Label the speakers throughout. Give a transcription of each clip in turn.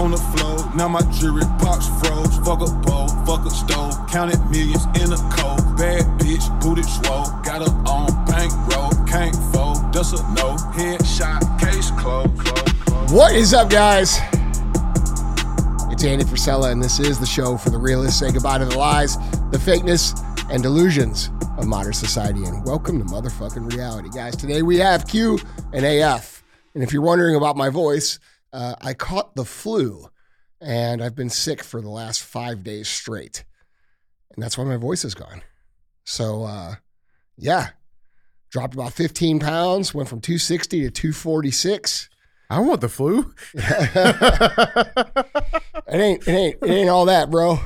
Speaker 1: on the floor. Now my jewelry box froze. Fuck a bowl, fuck a stove. Counted millions in a cold. Bad bitch, booted swole. Got her on bankroll. Can't fold, just a no. Headshot, case closed.
Speaker 2: What is up, guys? It's Andy Frisella, and this is the show for the realists. Say goodbye to the lies, the fakeness, and delusions of modern society, and welcome to motherfucking reality, guys. Today we have Q and AF, and if you're wondering about my voice, uh, I caught the flu, and I've been sick for the last five days straight, and that's why my voice is gone. So, uh, yeah, dropped about 15 pounds, went from 260 to 246.
Speaker 3: I want the flu.
Speaker 2: It ain't, it ain't, it ain't all that, bro.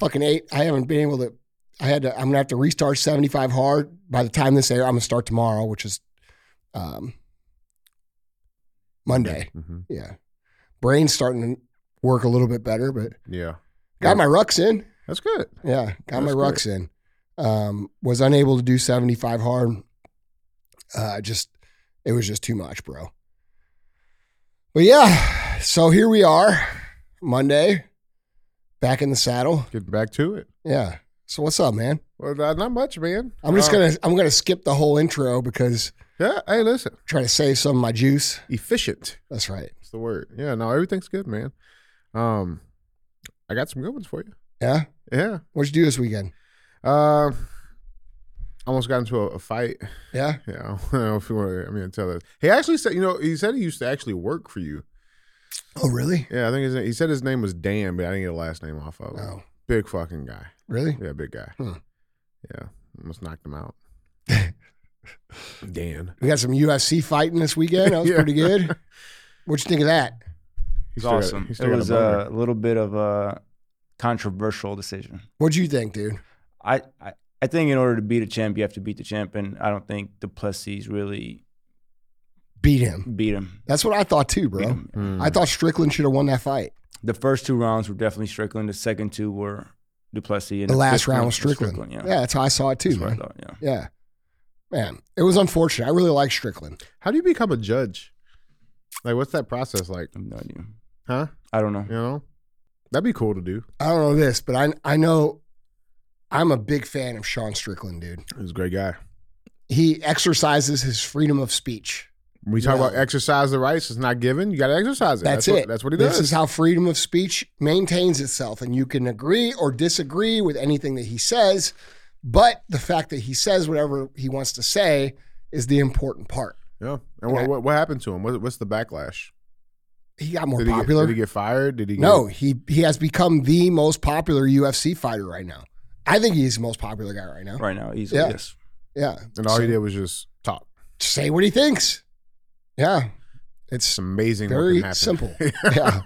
Speaker 2: Fucking eight. I haven't been able to. I had to. I'm gonna have to restart 75 hard. By the time this air, I'm gonna start tomorrow, which is, um, Monday.
Speaker 3: Mhm.
Speaker 2: Yeah, brain's starting to work a little bit better, but
Speaker 3: Yeah,
Speaker 2: got my rucks in.
Speaker 3: that's good.
Speaker 2: Yeah, got my
Speaker 3: That's
Speaker 2: rucks in. Um, was unable to do 75 hard. Uh, just it was just too much, bro. But yeah, so here we are, Monday, back in the saddle.
Speaker 3: Get back to it.
Speaker 2: Yeah. So what's up, man?
Speaker 3: Well, not, much, man.
Speaker 2: I'm just
Speaker 3: Uh,
Speaker 2: gonna I'm gonna skip the whole intro because
Speaker 3: Yeah. Hey, listen.
Speaker 2: I'm to save some of my juice.
Speaker 3: Efficient.
Speaker 2: That's right.
Speaker 3: That's the word. Yeah. No, everything's good, man. Um, I got some good ones for you.
Speaker 2: Yeah.
Speaker 3: Yeah.
Speaker 2: What'd you do this weekend?
Speaker 3: Uh, almost got into a, a fight.
Speaker 2: Yeah.
Speaker 3: Yeah. I don't know if you want to. I mean, tell us. He actually said, you know, he said he used to actually work for you.
Speaker 2: Oh, really?
Speaker 3: Yeah, I think his, he said his name was Dan, but I didn't get a last name off of him.
Speaker 2: Oh,
Speaker 3: Big fucking guy.
Speaker 2: really?
Speaker 3: Yeah, big guy.
Speaker 2: Hmm.
Speaker 3: Yeah, almost knocked him out. Dan.
Speaker 2: We got some UFC fighting this weekend. That was
Speaker 3: Yeah.
Speaker 2: pretty good. What'd you think of that?
Speaker 3: He's
Speaker 4: It was awesome.
Speaker 3: he's
Speaker 4: It was uh, a little bit of a controversial decision.
Speaker 2: What'd you think, dude?
Speaker 4: I, I, I think in order to beat a champ, you have to beat the champ, and I don't think Duplessis really
Speaker 2: Beat him.
Speaker 4: beat him.
Speaker 2: That's what I thought too, bro.
Speaker 4: him.
Speaker 3: Hmm.
Speaker 2: I thought Strickland should have won that fight.
Speaker 4: The first two rounds were definitely Strickland. The second two were Duplessis. And
Speaker 2: The last round was Strickland.
Speaker 4: yeah.
Speaker 2: yeah. that's how I saw it too,
Speaker 4: That's what I
Speaker 2: man.
Speaker 4: thought, yeah.
Speaker 2: Yeah. Man, it was unfortunate. I really like Strickland.
Speaker 3: How do you become a judge? Like, what's that process like?
Speaker 4: I have no idea.
Speaker 3: Huh?
Speaker 4: I don't know.
Speaker 3: You know, that'd be cool to do.
Speaker 2: I don't know this, but I I know I'm a big fan of Sean Strickland, dude.
Speaker 3: He's a great guy.
Speaker 2: He exercises his freedom of speech.
Speaker 3: When we talk
Speaker 2: Yeah.
Speaker 3: about exercise the rights, it's not given. You got to exercise it.
Speaker 2: That's,
Speaker 3: what,
Speaker 2: it.
Speaker 3: That's what he does.
Speaker 2: This is how freedom of speech maintains itself. And you can agree or disagree with anything that he says, but the fact that he says whatever he wants to say is the important part.
Speaker 3: yeah. And what, what, what happened to him? What, what's the backlash?
Speaker 2: He got more
Speaker 3: Did he, get,
Speaker 2: popular.
Speaker 3: did he get fired? Did he? Get,
Speaker 2: no, he he has become the most popular UFC fighter right now. I think he's the most popular guy right now.
Speaker 4: Right now, easily,
Speaker 2: Yeah.
Speaker 4: yes.
Speaker 2: Yeah.
Speaker 3: And all
Speaker 2: So,
Speaker 3: he did was just talk.
Speaker 2: say what he thinks. Yeah.
Speaker 3: It's
Speaker 2: It's
Speaker 3: amazing. what
Speaker 2: very
Speaker 3: can happen.
Speaker 2: simple. yeah.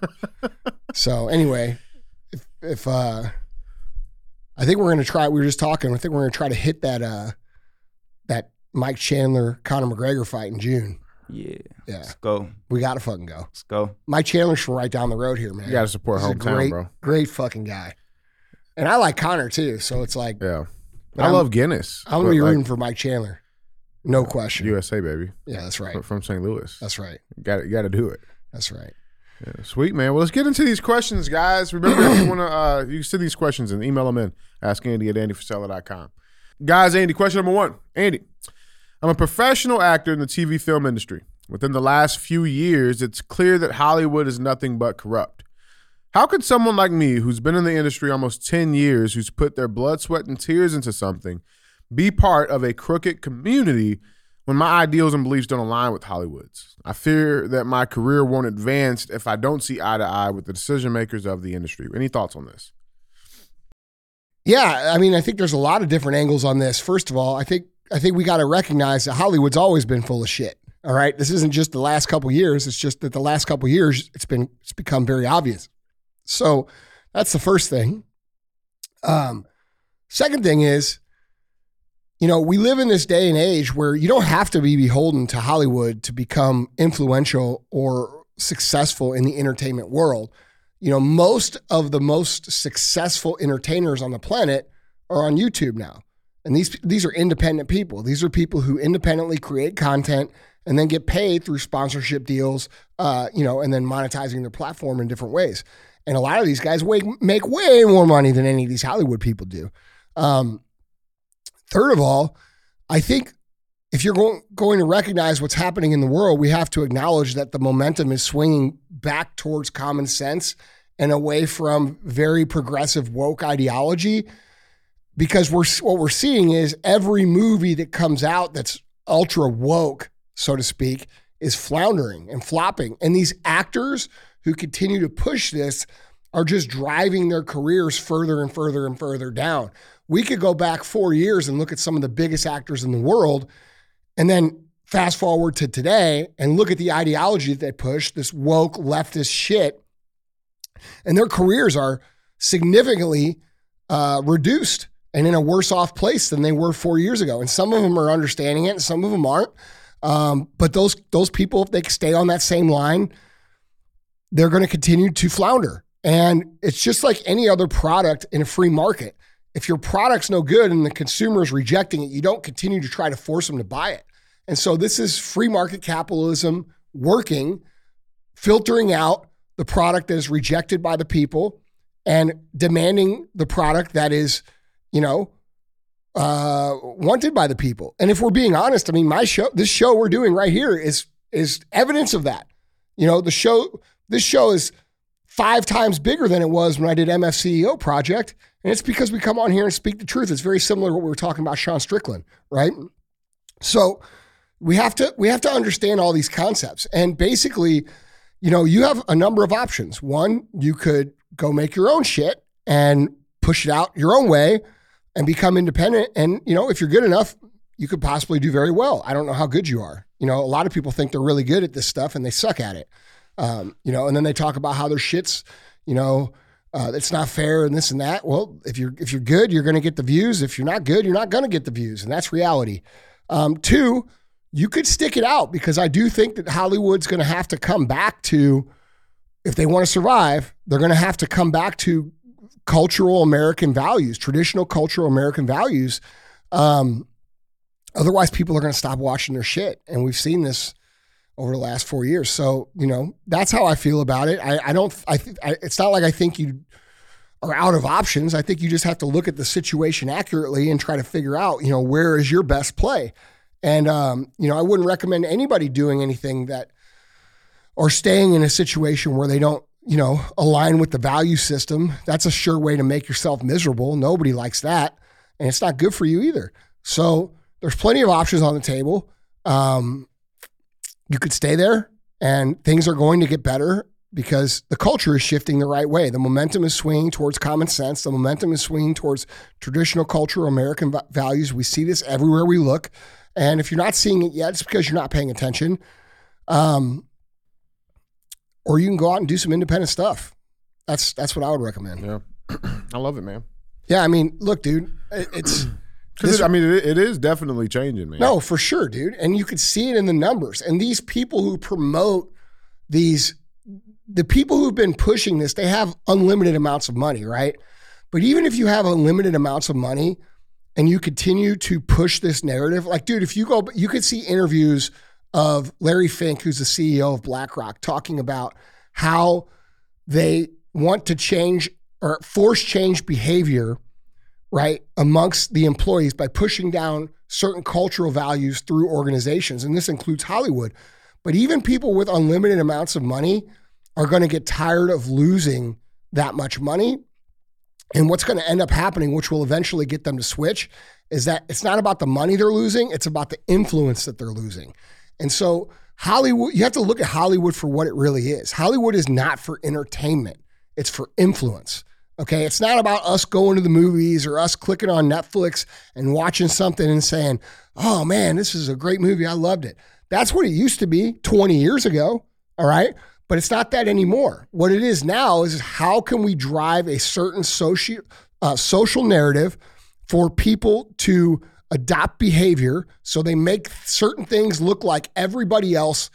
Speaker 2: So anyway, if, if uh I think we're gonna try we were just talking, I think we're gonna try to hit that uh that Mike Chandler Conor McGregor fight in June.
Speaker 4: Yeah.
Speaker 2: Yeah.
Speaker 4: Let's go.
Speaker 2: We gotta fucking go.
Speaker 4: Let's go.
Speaker 2: Mike Chandler's from right down the road here, man.
Speaker 3: You got to support
Speaker 2: He's a
Speaker 3: hometown,
Speaker 2: great,
Speaker 3: bro.
Speaker 2: great fucking guy. And I like Conor too, so it's like
Speaker 3: Yeah.
Speaker 2: But
Speaker 3: I
Speaker 2: I'm-
Speaker 3: love Guinness.
Speaker 2: I'm gonna
Speaker 3: but,
Speaker 2: be
Speaker 3: like,
Speaker 2: rooting for Mike Chandler. No question.
Speaker 3: USA baby
Speaker 2: yeah, that's right.
Speaker 3: from- from St. Louis.
Speaker 2: That's right.
Speaker 3: Got You got to do it.
Speaker 2: That's right.
Speaker 3: Yeah, sweet man. Well, let's get into these questions, guys. Remember, if you want to, uh, you can send these questions and email them in. Ask Andy at andyfrisella.com. Guys, Andy, question number one. Andy, I'm a professional actor in the TV film industry. Within the last few years, it's clear that Hollywood is nothing but corrupt. How could someone like me, who's been in the industry almost 10 years, who's put their blood, sweat, and tears into something, be part of a crooked community when my ideals and beliefs don't align with Hollywood's. I fear that my career won't advance if I don't see eye to eye with the decision makers of the industry. Any thoughts on this?
Speaker 2: Yeah, I mean, I think there's a lot of different angles on this. First of all, I think I think we got to recognize that Hollywood's always been full of shit. All right, this isn't just the last couple years. It's just that the last couple years it's been it's become very obvious. So that's the first thing. Um, second thing is, you know, we live in this day and age where you don't have to be beholden to Hollywood to become influential or successful in the entertainment world. You know, most of the most successful entertainers on the planet are on YouTube now. And these these are independent people. These are people who independently create content and then get paid through sponsorship deals, uh, you know, and then monetizing their platform in different ways. And a lot of these guys make way more money than any of these Hollywood people do. Um, third of all, I think if you're going, going to recognize what's happening in the world, we have to acknowledge that the momentum is swinging back towards common sense and away from very progressive woke ideology. Because we're what we're seeing is every movie that comes out that's ultra woke, so to speak, is floundering and flopping. And these actors who continue to push this are just driving their careers further and further and further down. We could go back four years and look at some of the biggest actors in the world, and then fast forward to today and look at the ideology that they push, this woke leftist shit, and their careers are significantly uh, reduced and in a worse off place than they were four years ago. And some of them are understanding it, and some of them aren't. Um, but those those people, if they stay on that same line, they're going to continue to flounder. And it's just like any other product in a free market. If your product's no good and the consumer is rejecting it, you don't continue to try to force them to buy it. And so this is free market capitalism working, filtering out the product that is rejected by the people and demanding the product that is, you know, uh, wanted by the people. And if we're being honest, I mean, my show, this show we're doing right here is is evidence of that. You know, the show, this show is five times bigger than it was when I did MFCEO project. And it's because we come on here and speak the truth. It's very similar to what we were talking about Sean Strickland, right? So we have to we have to understand all these concepts. And basically, you know, you have a number of options. One, you could go make your own shit and push it out your own way and become independent. And, you know, if you're good enough, you could possibly do very well. I don't know how good you are. You know, a lot of people think they're really good at this stuff and they suck at it. Um, you know, and then they talk about how their shit's, you know, uh, it's not fair and this and that. Well, if you're if you're good, you're going to get the views. If you're not good, you're not going to get the views, and that's reality. Um, two, you could stick it out because I do think that Hollywood's going to have to come back to, if they want to survive, they're going to have to come back to cultural American values, traditional cultural American values. Um, otherwise, people are going to stop watching their shit, and we've seen this over the last four years. So you know that's how I feel about it. I, I don't. I, I it's not like I think you are out of options. I think you just have to look at the situation accurately and try to figure out you know where is your best play. And um, you know I wouldn't recommend anybody doing anything that or staying in a situation where they don't you know align with the value system. That's a sure way to make yourself miserable. Nobody likes that, and it's not good for you either. So there's plenty of options on the table. Um, you could stay there and things are going to get better because the culture is shifting the right way. The momentum is swinging towards common sense. The momentum is swinging towards traditional culture, American values. We see this everywhere we look. And if you're not seeing it yet, it's because you're not paying attention. Um, or you can go out and do some independent stuff. That's that's what I would recommend.
Speaker 3: Yeah, I love it, man.
Speaker 2: Yeah, I mean, look, dude, it's
Speaker 3: because I mean, it, it is definitely changing, man.
Speaker 2: No, for sure, dude. And you could see it in the numbers. And these people who promote these, the people who've been pushing this, they have unlimited amounts of money, right? But even if you have unlimited amounts of money and you continue to push this narrative, like, dude, if you go, you could see interviews of Larry Fink, who's the CEO of BlackRock, talking about how they want to change or force change behavior right, amongst the employees by pushing down certain cultural values through organizations. And this includes Hollywood. But even people with unlimited amounts of money are going to get tired of losing that much money. And what's going to end up happening, which will eventually get them to switch, is that it's not about the money they're losing, it's about the influence that they're losing. And so, Hollywood, you have to look at Hollywood for what it really is. Hollywood is not for entertainment, it's for influence. Okay. It's not about us going to the movies or us clicking on Netflix and watching something and saying, oh man, this is a great movie. I loved it. That's what it used to be 20 years ago. All right. But it's not that anymore. What it is now is how can we drive a certain social, uh, social narrative for people to adopt behavior so they make certain things look like everybody else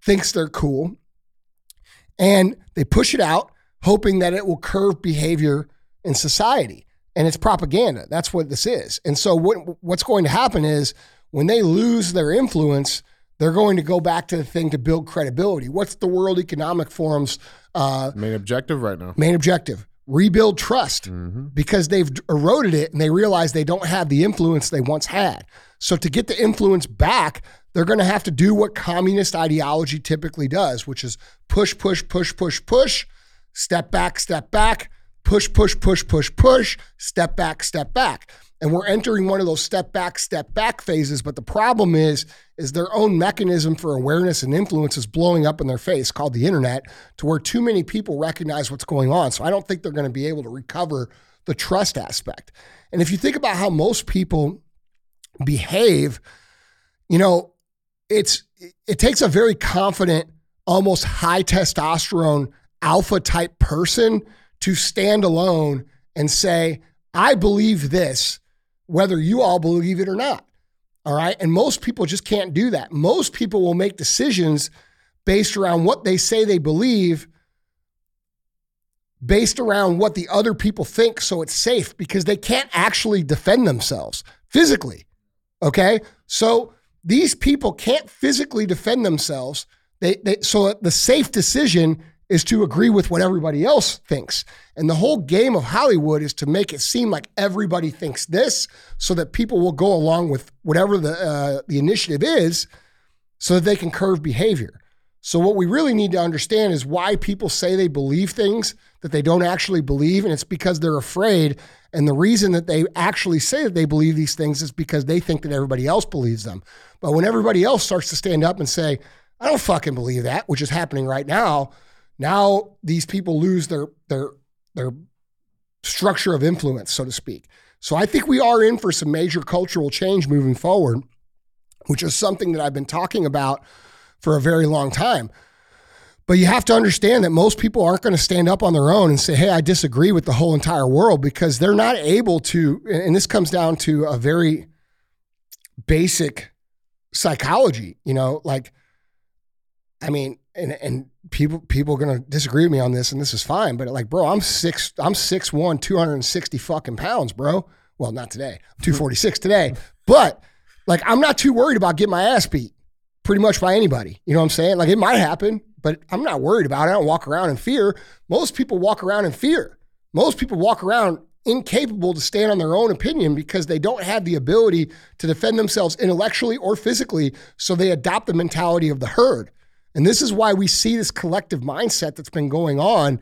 Speaker 2: thinks they're cool and they push it out hoping that it will curve behavior in society. And it's propaganda. That's what this is. And so what what's going to happen is when they lose their influence, they're going to go back to the thing to build credibility. What's the World Economic Forum's uh,
Speaker 3: Main objective right now.
Speaker 2: main objective? Rebuild trust
Speaker 3: Mm-hmm.
Speaker 2: because they've eroded it and they realize they don't have the influence they once had. So to get the influence back, they're going to have to do what communist ideology typically does, which is push, push, push, push, push, step back, step back, push, push, push, push, push, step back, step back. And we're entering one of those step back, step back phases. But the problem is, is their own mechanism for awareness and influence is blowing up in their face, called the internet, to where too many people recognize what's going on. So I don't think they're going to be able to recover the trust aspect. And if you think about how most people behave, you know, it's it takes a very confident, almost high testosterone alpha type person to stand alone and say, I believe this, whether you all believe it or not. All right. And most people just can't do that. Most people will make decisions based around what they say they believe, based around what the other people think. So it's safe because they can't actually defend themselves physically. Okay. So these people can't physically defend themselves. They, they, so the safe decision is to agree with what everybody else thinks. And the whole game of Hollywood is to make it seem like everybody thinks this so that people will go along with whatever the, uh, the initiative is so that they can curve behavior. So, what we really need to understand is why people say they believe things that they don't actually believe. And it's because they're afraid. And the reason that they actually say that they believe these things is because they think that everybody else believes them. But when everybody else starts to stand up and say, I don't fucking believe that, which is happening right now, now these people lose their their their structure of influence, so to speak. So I think we are in for some major cultural change moving forward, which is something that I've been talking about for a very long time. But you have to understand that most people aren't going to stand up on their own and say, hey, I disagree with the whole entire world because they're not able to. And this comes down to a very basic psychology, you know, like, I mean, and, and people people are gonna disagree with me on this, and this is fine. But like, bro, I'm six, I'm six one, two hundred and sixty fucking pounds, bro. Well, not today, two forty six today, but like, I'm not too worried about getting my ass beat pretty much by anybody. You know what I'm saying? Like, it might happen, but I'm not worried about it. I don't walk around in fear. Most people walk around in fear. Most people walk around incapable to stand on their own opinion because they don't have the ability to defend themselves intellectually or physically. So they adopt the mentality of the herd. And this is why we see this collective mindset that's been going on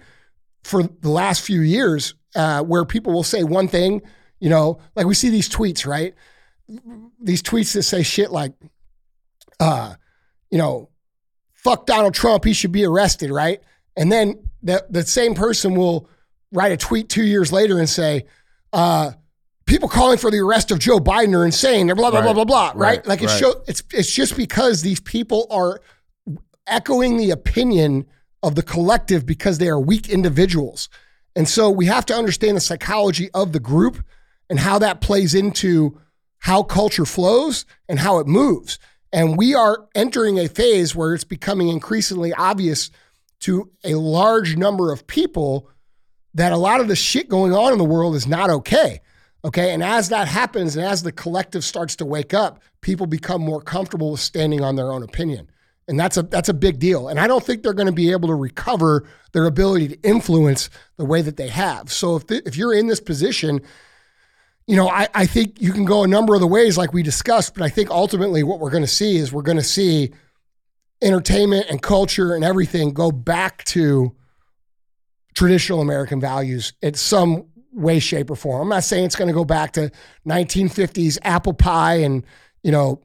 Speaker 2: for the last few years, uh, where people will say one thing, you know, like we see these tweets, right? These tweets that say shit like, uh, you know, fuck Donald Trump, he should be arrested, right? And then the, the same person will write a tweet two years later and say, uh, people calling for the arrest of Joe Biden are insane. They're blah, blah, blah,
Speaker 3: Right.
Speaker 2: blah, blah, right?
Speaker 3: Right.
Speaker 2: Like it
Speaker 3: Right.
Speaker 2: show it's it's just because these people are echoing the opinion of the collective because they are weak individuals. And so we have to understand the psychology of the group and how that plays into how culture flows and how it moves. And we are entering a phase where it's becoming increasingly obvious to a large number of people that a lot of the shit going on in the world is not okay. Okay. And as that happens and as the collective starts to wake up, people become more comfortable with standing on their own opinion. And that's a that's a big deal. And I don't think they're going to be able to recover their ability to influence the way that they have. So if, th- if you're in this position, you know, I, I think you can go a number of the ways like we discussed, but I think ultimately what we're going to see is we're going to see entertainment and culture and everything go back to traditional American values in some way, shape, or form. I'm not saying it's going to go back to 1950s apple pie and, you know,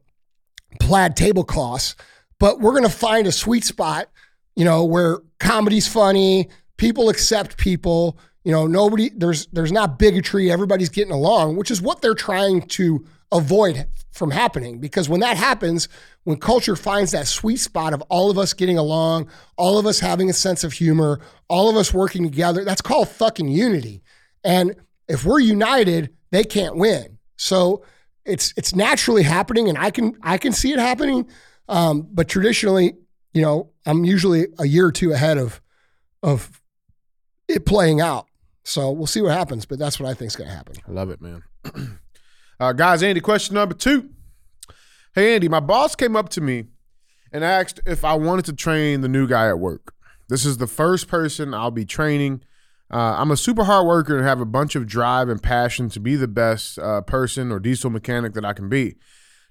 Speaker 2: plaid tablecloths, but we're going to find a sweet spot, you know, where comedy's funny, people accept people, you know, nobody there's there's not bigotry, everybody's getting along, which is what they're trying to avoid from happening because when that happens, when culture finds that sweet spot of all of us getting along, all of us having a sense of humor, all of us working together, that's called fucking unity. And if we're united, they can't win. So it's it's naturally happening, and I can I can see it happening. Um, but traditionally, you know, I'm usually a year or two ahead of of it playing out. So we'll see what happens, but that's what I think is going to happen.
Speaker 3: I love it, man. uh, guys, Andy, question number two. Hey, Andy, my boss came up to me and asked if I wanted to train the new guy at work. This is the first person I'll be training. Uh, I'm a super hard worker and have a bunch of drive and passion to be the best uh, person or diesel mechanic that I can be.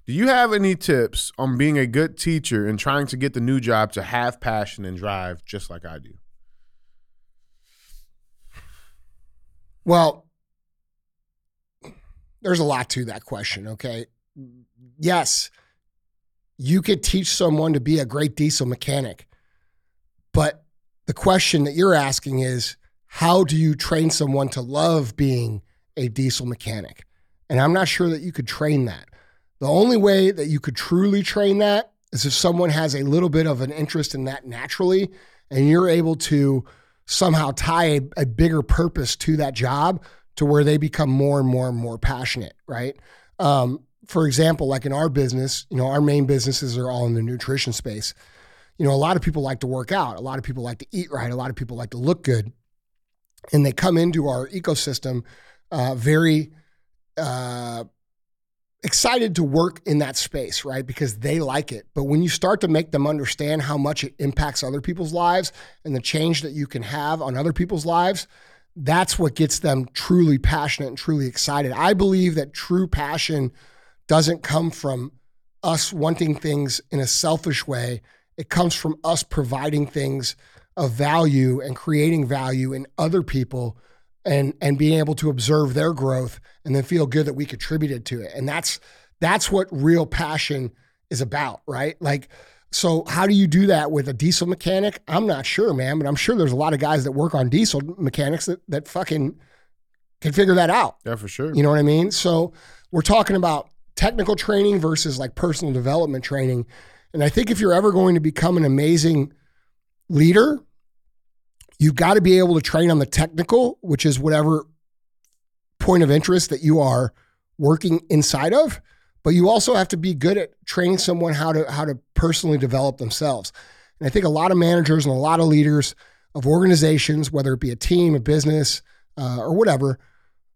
Speaker 3: Do you have any tips on being a good teacher and trying to get the new job to have passion and drive just like I do?
Speaker 2: Well, there's a lot to that question, okay? Yes, you could teach someone to be a great diesel mechanic, but the question that you're asking is how do you train someone to love being a diesel mechanic? And I'm not sure that you could train that. The only way that you could truly train that is if someone has a little bit of an interest in that naturally and you're able to somehow tie a, a bigger purpose to that job to where they become more and more and more passionate, right? Um, for example, like in our business, you know, our main businesses are all in the nutrition space. You know, a lot of people like to work out, a lot of people like to eat right, a lot of people like to look good. And they come into our ecosystem uh, very uh, excited to work in that space, right? Because they like it. But when you start to make them understand how much it impacts other people's lives and the change that you can have on other people's lives, that's what gets them truly passionate and truly excited. I believe that true passion doesn't come from us wanting things in a selfish way. It comes from us providing things of value and creating value in other people and and being able to observe their growth and then feel good that we contributed to it. And that's that's what real passion is about, right? Like so how do you do that with a diesel mechanic? I'm not sure, man, but I'm sure there's a lot of guys that work on diesel mechanics that that fucking can figure that out.
Speaker 3: Yeah, for sure.
Speaker 2: You know what I mean? So we're talking about technical training versus like personal development training. And I think if you're ever going to become an amazing leader, you've got to be able to train on the technical, which is whatever point of interest that you are working inside of but you also have to be good at training someone how to how to personally develop themselves. And i think a lot of managers and a lot of leaders of organizations whether it be a team a business uh, or whatever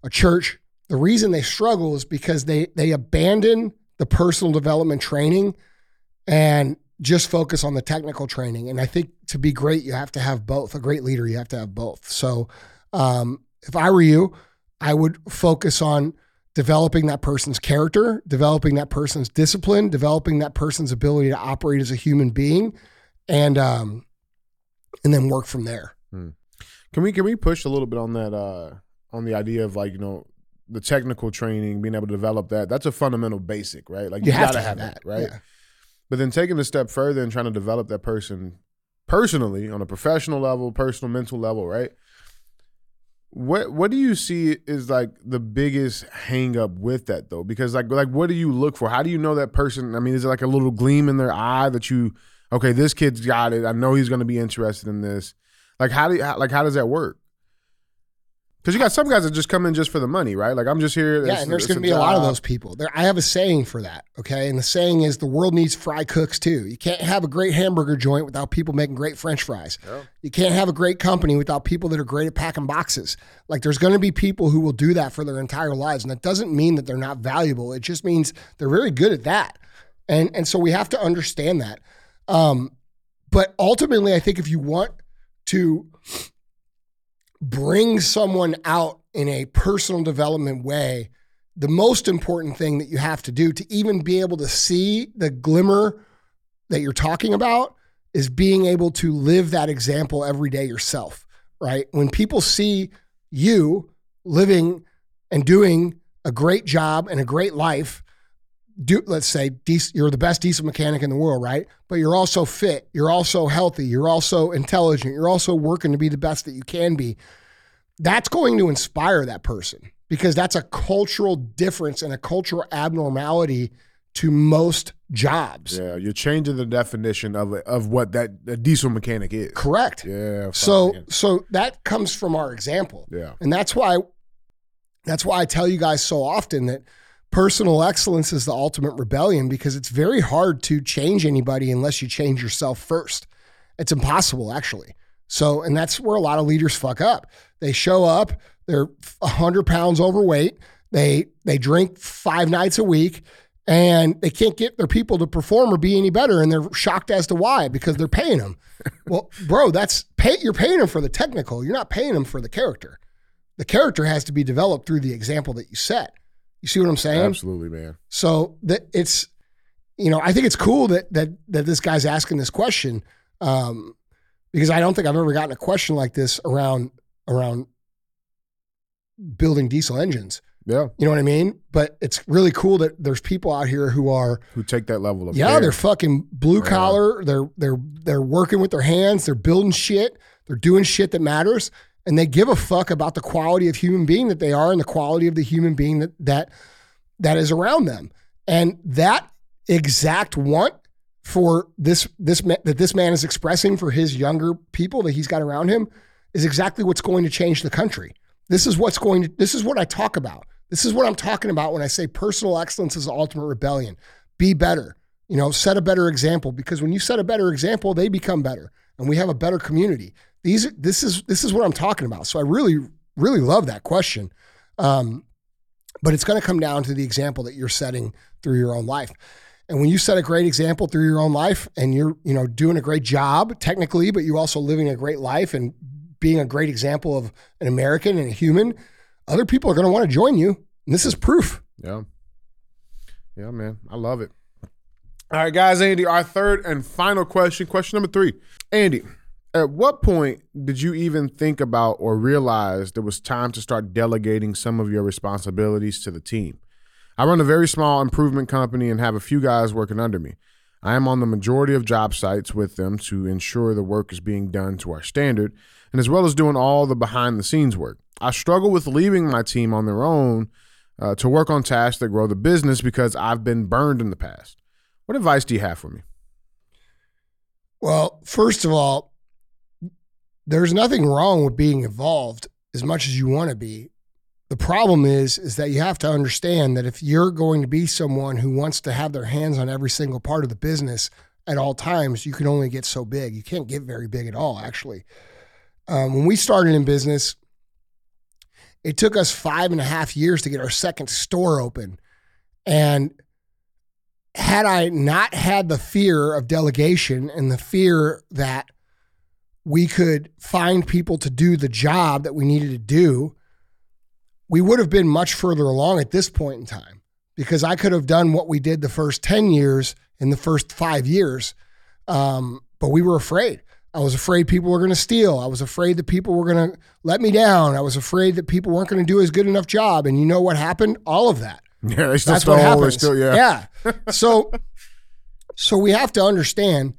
Speaker 2: a church the reason they struggle is because they they abandon the personal development training and just focus on the technical training and i think to be great you have to have both a great leader you have to have both so um, if i were you i would focus on developing that person's character, developing that person's discipline, developing that person's ability to operate as a human being, and um, and then work from there.
Speaker 3: Hmm. Can we can we push a little bit on that uh, on the idea of like you know the technical training, being able to develop that? That's a fundamental basic, right? Like you,
Speaker 2: You
Speaker 3: gotta
Speaker 2: to
Speaker 3: have
Speaker 2: have
Speaker 3: that,
Speaker 2: that,
Speaker 3: right?
Speaker 2: yeah.
Speaker 3: But then taking a step further and trying to develop that person personally on a professional level, personal mental level, right? What what do you see is like the biggest hang up with that though? Because like like what do you look for? How do you know that person? I mean, is it like a little gleam in their eye that you okay, this kid's got it. I know he's going to be interested in this. Like how do you, like how does that work? Because you got some guys that just come in just for the money, right? Like I'm just here.
Speaker 2: Yeah, and there's going to be a lot of those people. There, I have a saying for that. Okay, and the saying is the world needs fry cooks too. You can't have a great hamburger joint without people making great French fries. You can't have a great company without people that are great at packing boxes. Like there's going to be people who will do that for their entire lives, and that doesn't mean that they're not valuable. It just means they're very good at that, and and so we have to understand that. Um, but ultimately, I think if you want to bring someone out in a personal development way, the most important thing that you have to do to even be able to see the glimmer that you're talking about is being able to live that example every day yourself, right? When people see you living and doing a great job and a great life, do let's say you're the best diesel mechanic in the world, right? But you're also fit, you're also healthy, you're also intelligent, you're also working to be the best that you can be. That's going to inspire that person because that's a cultural difference and a cultural abnormality to most jobs.
Speaker 3: Yeah, you're changing the definition of of what that a diesel mechanic is.
Speaker 2: Correct.
Speaker 3: Yeah.
Speaker 2: So
Speaker 3: man.
Speaker 2: so that comes from our example.
Speaker 3: yeah.
Speaker 2: And that's why that's why I tell you guys so often that personal excellence is the ultimate rebellion because it's very hard to change anybody unless you change yourself first. It's impossible actually. So and that's where a lot of leaders fuck up. They show up, they're 100 pounds overweight, they they drink 5 nights a week and they can't get their people to perform or be any better, and they're shocked as to why because they're paying them. well, bro, that's pay. You're paying them for the technical. You're not paying them for the character. The character has to be developed through the example that you set. You see what I'm saying?
Speaker 3: Absolutely, man.
Speaker 2: So that it's, you know, I think it's cool that that that this guy's asking this question, um, because I don't think I've ever gotten a question like this around around building diesel engines.
Speaker 3: Yeah.
Speaker 2: You know what I mean? But it's really cool that there's people out here who are
Speaker 3: Who take that level of
Speaker 2: yeah,
Speaker 3: care.
Speaker 2: they're fucking blue
Speaker 3: Yeah.
Speaker 2: collar. They're they're they're working with their hands. They're building shit. They're doing shit that matters, and they give a fuck about the quality of human being that they are and the quality of the human being that that that is around them. And that exact want for this this that this man is expressing for his younger people that he's got around him is exactly what's going to change the country. This is what's going to. This is what I talk about. This is what I'm talking about when I say personal excellence is the ultimate rebellion. Be better. You know, set a better example because when you set a better example, they become better, and we have a better community. These, this is this is what I'm talking about. So I really, really love that question. Um, but it's going to come down to the example that you're setting through your own life. And when you set a great example through your own life and you're, you know, doing a great job technically, but you're also living a great life and being a great example of an American and a human, other people are going to want to join you. And this is proof.
Speaker 3: Yeah. Yeah, man. I love it. All right, guys, Andy, our third and final question. Question number three. Andy, at what point did you even think about or realize there was time to start delegating some of your responsibilities to the team? I run a very small improvement company and have a few guys working under me. I am on the majority of job sites with them to ensure the work is being done to our standard, and as well as doing all the behind the scenes work. I struggle with leaving my team on their own uh, to work on tasks that grow the business because I've been burned in the past. What advice do you have for me?
Speaker 2: Well, first of all, there's nothing wrong with being involved as much as you want to be. The problem is is that you have to understand that if you're going to be someone who wants to have their hands on every single part of the business at all times, you can only get so big. You can't get very big at all, actually. Um, when we started in business, it took us five and a half years to get our second store open. And had I not had the fear of delegation and the fear that we could find people to do the job that we needed to do, we would have been much further along at this point in time because I could have done what we did the first 10 years in the first five years. Um, but we were afraid. I was afraid people were going to steal. I was afraid that people were going to let me down. I was afraid that people weren't going to do as good enough job. And you know what happened? All of that.
Speaker 3: Yeah, they still
Speaker 2: That's what
Speaker 3: stole, they
Speaker 2: happens.
Speaker 3: Still, yeah.
Speaker 2: yeah. So, so we have to understand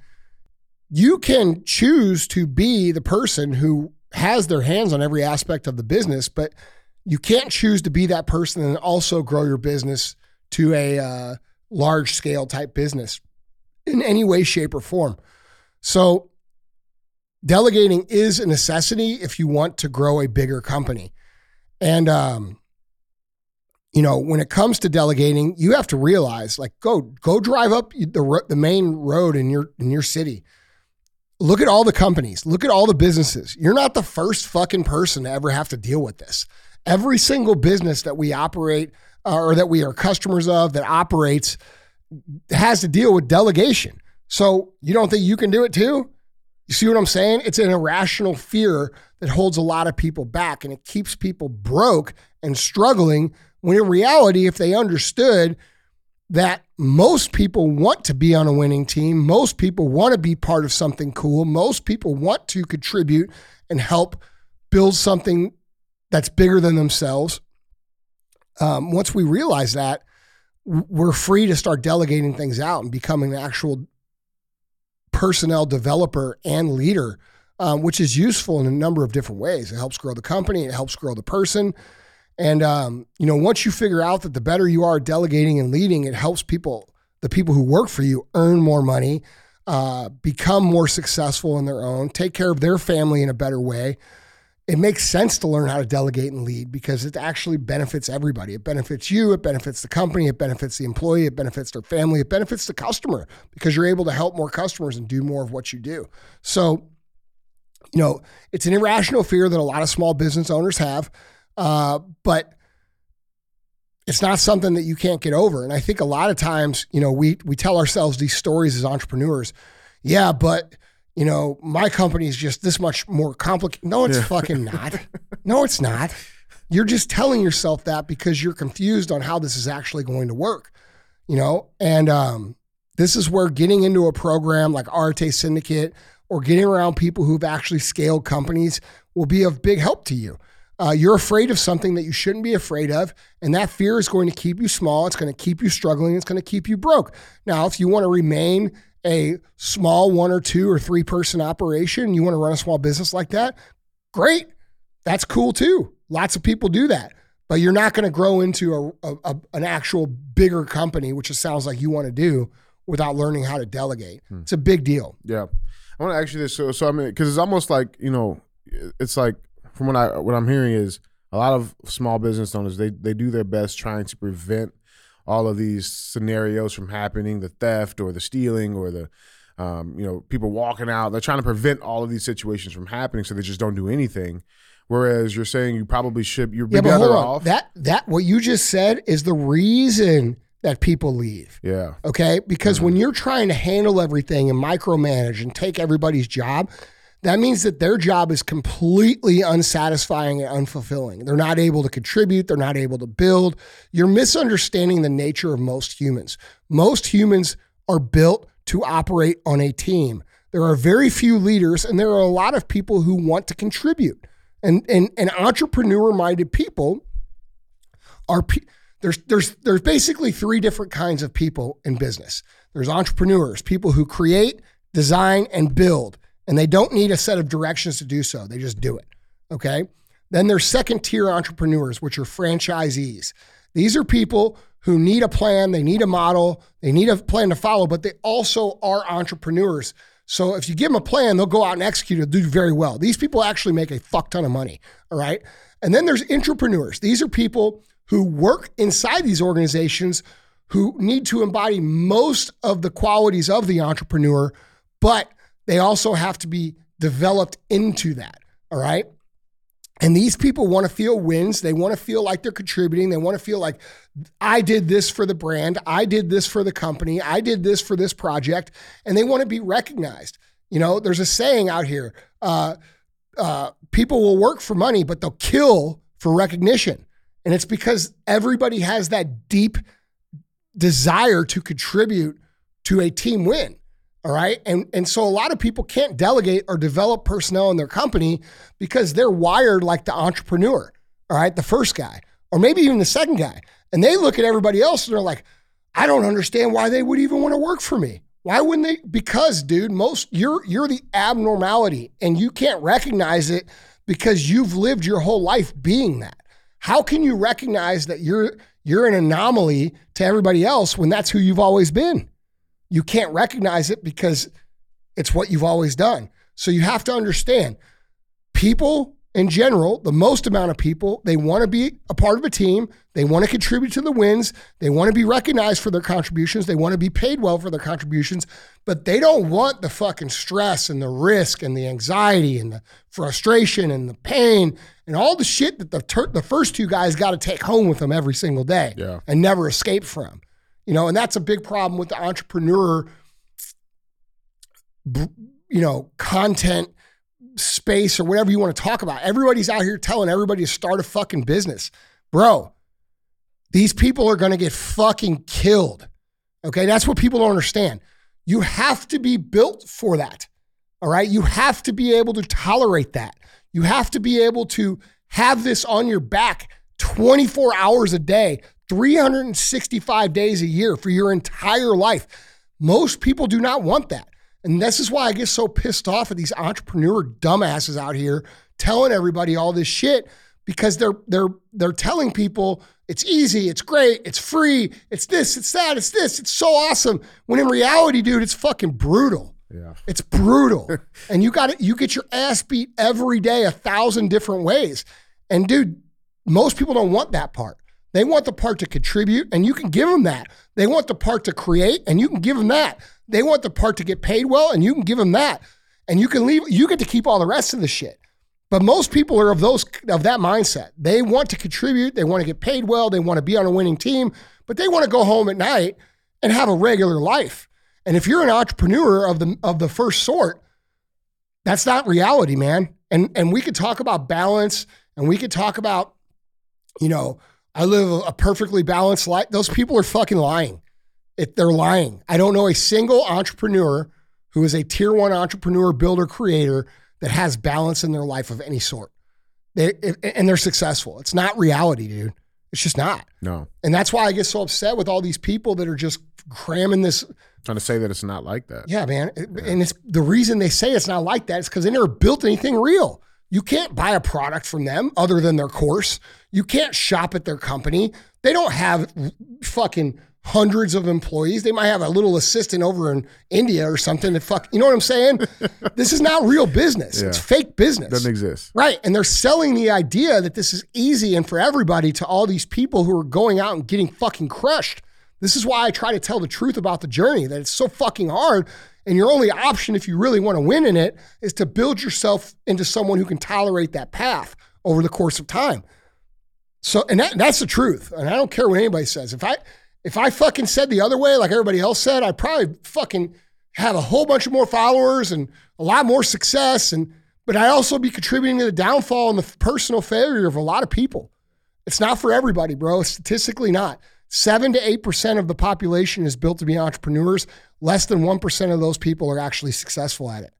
Speaker 2: you can choose to be the person who has their hands on every aspect of the business, but you can't choose to be that person and also grow your business to a uh, large scale type business in any way, shape, or form. So, delegating is a necessity if you want to grow a bigger company. And, um, you know, when it comes to delegating, you have to realize, like, go go drive up the the main road in your in your city. Look at all the companies. Look at all the businesses. You're not the first fucking person to ever have to deal with this. Every single business that we operate uh, or that we are customers of that operates has to deal with delegation. So you don't think you can do it too? You see what I'm saying? It's an irrational fear that holds a lot of people back and it keeps people broke and struggling when in reality, if they understood that most people want to be on a winning team, most people want to be part of something cool, most people want to contribute and help build something that's bigger than themselves. Um, once we realize that, we're free to start delegating things out and becoming an actual personnel developer and leader, um, which is useful in a number of different ways. It helps grow the company, it helps grow the person. And um, you know, once you figure out that the better you are delegating and leading, it helps people, the people who work for you, earn more money, uh, become more successful in their own, take care of their family in a better way. It makes sense to learn how to delegate and lead because it actually benefits everybody. It benefits you, it benefits the company, it benefits the employee, it benefits their family, it benefits the customer because you're able to help more customers and do more of what you do. So, you know, it's an irrational fear that a lot of small business owners have. Uh, but it's not something that you can't get over. And I think a lot of times, you know, we we tell ourselves these stories as entrepreneurs. Yeah, but you know, my company is just this much more complicated. No, it's fucking not. No, it's not. You're just telling yourself that because you're confused on how this is actually going to work. You know, and um, this is where getting into a program like Arete Syndicate or getting around people who've actually scaled companies will be of big help to you. Uh, you're afraid of something that you shouldn't be afraid of, and that fear is going to keep you small. It's going to keep you struggling. It's going to keep you broke. Now, if you want to remain a small one or two or three person operation, you want to run a small business like that, great. That's cool too. Lots of people do that. But you're not going to grow into a, a, a, an actual bigger company, which it sounds like you want to do without learning how to delegate. Hmm. It's a big deal.
Speaker 3: Yeah. I want to ask you this. So, so I mean, because it's almost like, you know, it's like from what I what I'm hearing is a lot of small business owners they they do their best trying to prevent all of these scenarios from happening, the theft or the stealing or the um, you know people walking out. They're trying to prevent all of these situations from happening, so they just don't do anything. Whereas you're saying you probably should you're yeah, better off.
Speaker 2: That that what you just said is the reason that people leave.
Speaker 3: Yeah.
Speaker 2: Okay. Because mm-hmm. when you're trying to handle everything and micromanage and take everybody's job, that means that their job is completely unsatisfying and unfulfilling. They're not able to contribute, they're not able to build. You're misunderstanding the nature of most humans. Most humans are built to operate on a team. There are very few leaders, and there are a lot of people who want to contribute. And, and, and entrepreneur minded people are there's there's there's basically three different kinds of people in business. There's entrepreneurs, people who create, design, and build and they don't need a set of directions to do so. They just do it. Okay. Then there's second tier entrepreneurs, which are franchisees. These are people who need a plan, they need a model, they need a plan to follow, but they also are entrepreneurs. So if you give them a plan, they'll go out and execute it, do very well. These people actually make a fuck ton of money. All right. And then there's intrapreneurs. These are people who work inside these organizations who need to embody most of the qualities of the entrepreneur, but they also have to be developed into that. All right. And these people want to feel wins. They want to feel like they're contributing. They want to feel like I did this for the brand. I did this for the company. I did this for this project. And they want to be recognized. You know, there's a saying out here uh, uh, people will work for money, but they'll kill for recognition. And it's because everybody has that deep desire to contribute to a team win. All right. And, and so a lot of people can't delegate or develop personnel in their company because they're wired like the entrepreneur. All right. The first guy, or maybe even the second guy. And they look at everybody else and they're like, I don't understand why they would even want to work for me. Why wouldn't they? Because, dude, most you're you're the abnormality and you can't recognize it because you've lived your whole life being that. How can you recognize that you're you're an anomaly to everybody else when that's who you've always been? You can't recognize it because it's what you've always done. So you have to understand people in general, the most amount of people, they want to be a part of a team. They want to contribute to the wins. They want to be recognized for their contributions. They want to be paid well for their contributions, but they don't want the fucking stress and the risk and the anxiety and the frustration and the pain and all the shit that the, ter- the first two guys got to take home with them every single day
Speaker 3: yeah.
Speaker 2: and never escape from. You know, and that's a big problem with the entrepreneur, you know, content space or whatever you want to talk about. Everybody's out here telling everybody to start a fucking business. Bro, these people are going to get fucking killed. Okay. That's what people don't understand. You have to be built for that. All right. You have to be able to tolerate that. You have to be able to have this on your back 24 hours a day 365 days a year for your entire life. Most people do not want that. And this is why I get so pissed off at these entrepreneur dumbasses out here telling everybody all this shit because they're they're they're telling people it's easy, it's great, it's free, it's this, it's that, it's this, it's so awesome. When in reality, dude, it's fucking brutal.
Speaker 3: Yeah.
Speaker 2: It's brutal. and you got you get your ass beat every day a thousand different ways. And dude, most people don't want that part. They want the part to contribute, and you can give them that. They want the part to create, and you can give them that. They want the part to get paid well, and you can give them that. And you can leave, you get to keep all the rest of the shit. But most people are of those of that mindset. They want to contribute, they want to get paid well, they want to be on a winning team, but they want to go home at night and have a regular life. And if you're an entrepreneur of the of the first sort, that's not reality, man. And and we could talk about balance and we could talk about, you know, I live a perfectly balanced life. Those people are fucking lying. If they're lying. I don't know a single entrepreneur who is a tier one entrepreneur, builder, creator that has balance in their life of any sort. They and they're successful. It's not reality, dude. It's just not.
Speaker 3: No.
Speaker 2: And that's why I get so upset with all these people that are just cramming this.
Speaker 3: Trying to say that it's not like that.
Speaker 2: Yeah, man. And it's the reason they say it's not like that is because they never built anything real. You can't buy a product from them other than their course. You can't shop at their company. They don't have fucking hundreds of employees. They might have a little assistant over in India or something that fuck, you know what I'm saying? this is not real business.
Speaker 3: Yeah.
Speaker 2: It's fake business.
Speaker 3: Doesn't exist.
Speaker 2: Right. And they're selling the idea that this is easy and for everybody to all these people who are going out and getting fucking crushed. This is why I try to tell the truth about the journey that it's so fucking hard. And your only option, if you really want to win in it, is to build yourself into someone who can tolerate that path over the course of time. So, and that, that's the truth. And I don't care what anybody says. If I, if I fucking said the other way, like everybody else said, I'd probably fucking have a whole bunch of more followers and a lot more success. And but I'd also be contributing to the downfall and the personal failure of a lot of people. It's not for everybody, bro. Statistically, not. Seven to eight percent of the population is built to be entrepreneurs. Less than one percent of those people are actually successful at it.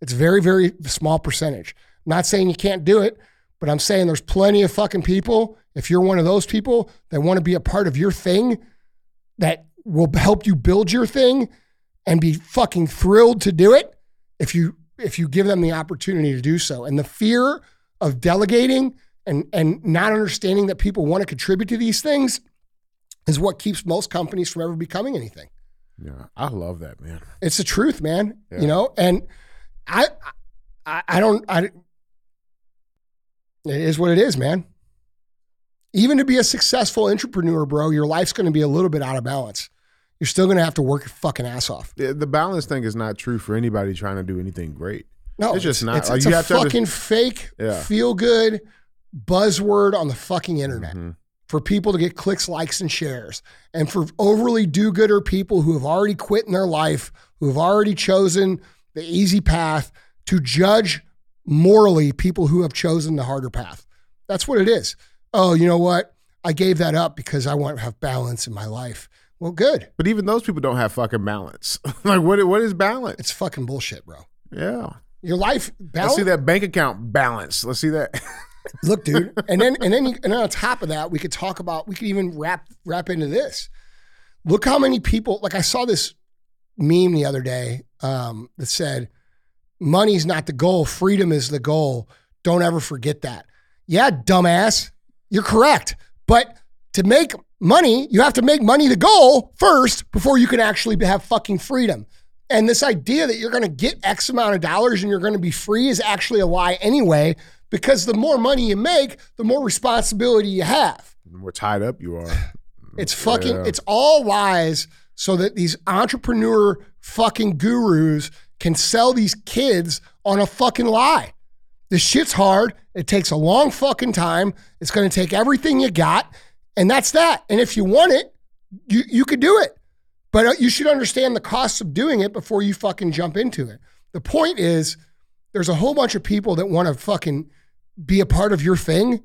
Speaker 2: It's very, very small percentage. I'm not saying you can't do it, but I'm saying there's plenty of fucking people. If you're one of those people that want to be a part of your thing, that will help you build your thing and be fucking thrilled to do it if you if you give them the opportunity to do so. And the fear of delegating and and not understanding that people want to contribute to these things is what keeps most companies from ever becoming anything.
Speaker 3: Yeah, I love that, man.
Speaker 2: It's the truth, man.
Speaker 3: Yeah.
Speaker 2: You know, and I, I, I don't, I. It is what it is, man. Even to be a successful entrepreneur, bro, your life's going to be a little bit out of balance. You're still going to have to work your fucking ass off.
Speaker 3: The, the balance thing is not true for anybody trying to do anything great.
Speaker 2: No,
Speaker 3: It's just not.
Speaker 2: It's,
Speaker 3: Like,
Speaker 2: it's
Speaker 3: you
Speaker 2: a
Speaker 3: have to
Speaker 2: fucking fake,
Speaker 3: Yeah.
Speaker 2: feel good buzzword on the fucking internet
Speaker 3: Mhm.
Speaker 2: For people to get clicks, likes, and shares, and for overly do-gooder people who have already quit in their life, who have already chosen the easy path to judge morally people who have chosen the harder path. That's what it is. Oh, you know what? I gave that up because I want to have balance in my life. Well, good.
Speaker 3: But even those people don't have fucking balance. like, what? What is balance?
Speaker 2: It's fucking bullshit, bro.
Speaker 3: Yeah.
Speaker 2: Your life balance.
Speaker 3: Let's see that bank account balance. Let's see that.
Speaker 2: Look, dude, and then and then you, and then on top of that, we could talk about we could even wrap wrap into this. Look how many people like I saw this meme the other day um, that said, "Money's not the goal, freedom is the goal. Don't ever forget that." Yeah, dumbass, you're correct. But to make money, you have to make money the goal first before you can actually have fucking freedom. And this idea that you're going to get X amount of dollars and you're going to be free is actually a lie anyway, because the more money you make, the more responsibility you have.
Speaker 3: the more tied up you are.
Speaker 2: It's fucking,
Speaker 3: Yeah.
Speaker 2: it's all lies so that these entrepreneur fucking gurus can sell these kids on a fucking lie. This shit's hard. It takes a long fucking time. It's going to take everything you got. And that's that. And if you want it, you, you could do it. But uh, you should understand the costs of doing it before you fucking jump into it. The point is, there's a whole bunch of people that want to fucking be a part of your thing,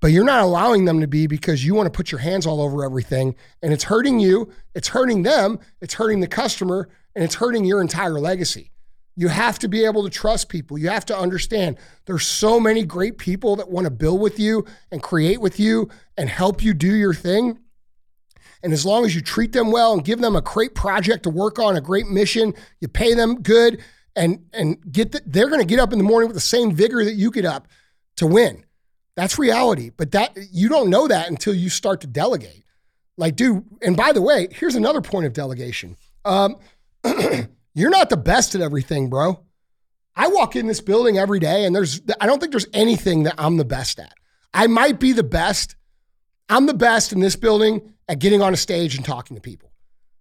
Speaker 2: but you're not allowing them to be because you want to put your hands all over everything. And it's hurting you, it's hurting them, it's hurting the customer, and it's hurting your entire legacy. You have to be able to trust people. You have to understand there's so many great people that want to build with you and create with you and help you do your thing. And as long as you treat them well and give them a great project to work on, a great mission, you pay them good, and and get the, they're going to get up in the morning with the same vigor that you get up to win. That's reality. But that you don't know that until you start to delegate. Like, dude, and by the way, here's another point of delegation. Um, you're not the best at everything, bro. I walk in this building every day, and there's I don't think there's anything that I'm the best at. I might be the best. I'm the best in this building at getting on a stage and talking to people.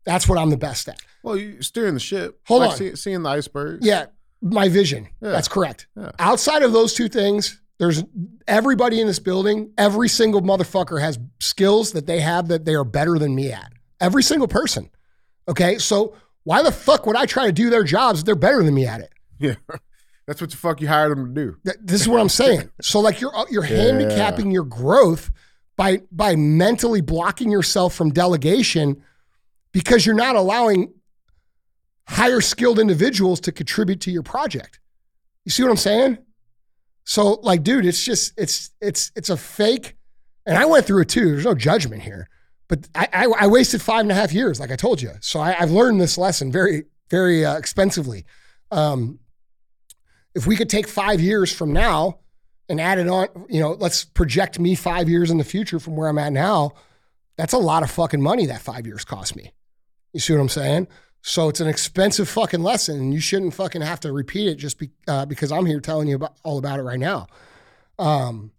Speaker 2: That's what I'm the best at.
Speaker 3: Well, you steering the ship.
Speaker 2: Hold
Speaker 3: like
Speaker 2: on.
Speaker 3: See, seeing the iceberg.
Speaker 2: Yeah, my vision.
Speaker 3: Yeah.
Speaker 2: That's correct.
Speaker 3: Yeah.
Speaker 2: Outside of those two things, there's everybody in this building, every single motherfucker has skills that they have that they are better than me at. Every single person. Okay. So why the fuck would I try to do their jobs if they're better than me at it?
Speaker 3: Yeah. That's what the fuck you hired them to do.
Speaker 2: This is what I'm saying. So like you're uh, you're handicapping your growth by by mentally blocking yourself from delegation because you're not allowing higher skilled individuals to contribute to your project. You see what I'm saying? So like dude, it's just it's it's it's a fake and I went through it too. There's no judgment here. But I, I, I wasted five and a half years, like I told you. So I, I've learned this lesson very, very uh, expensively. Um, if we could take five years from now and add it on, you know, let's project me five years in the future from where I'm at now. That's a lot of fucking money that five years cost me. You see what I'm saying? So it's an expensive fucking lesson, and you shouldn't fucking have to repeat it just be, uh, because I'm here telling you about all about it right now. Um,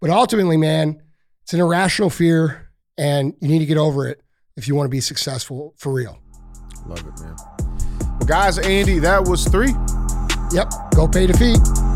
Speaker 2: but ultimately, man, it's an irrational fear, and you need to get over it if you want to be successful for real.
Speaker 3: Love it, man. Well, guys, Andy, that was three.
Speaker 2: Yep, go pay the fee.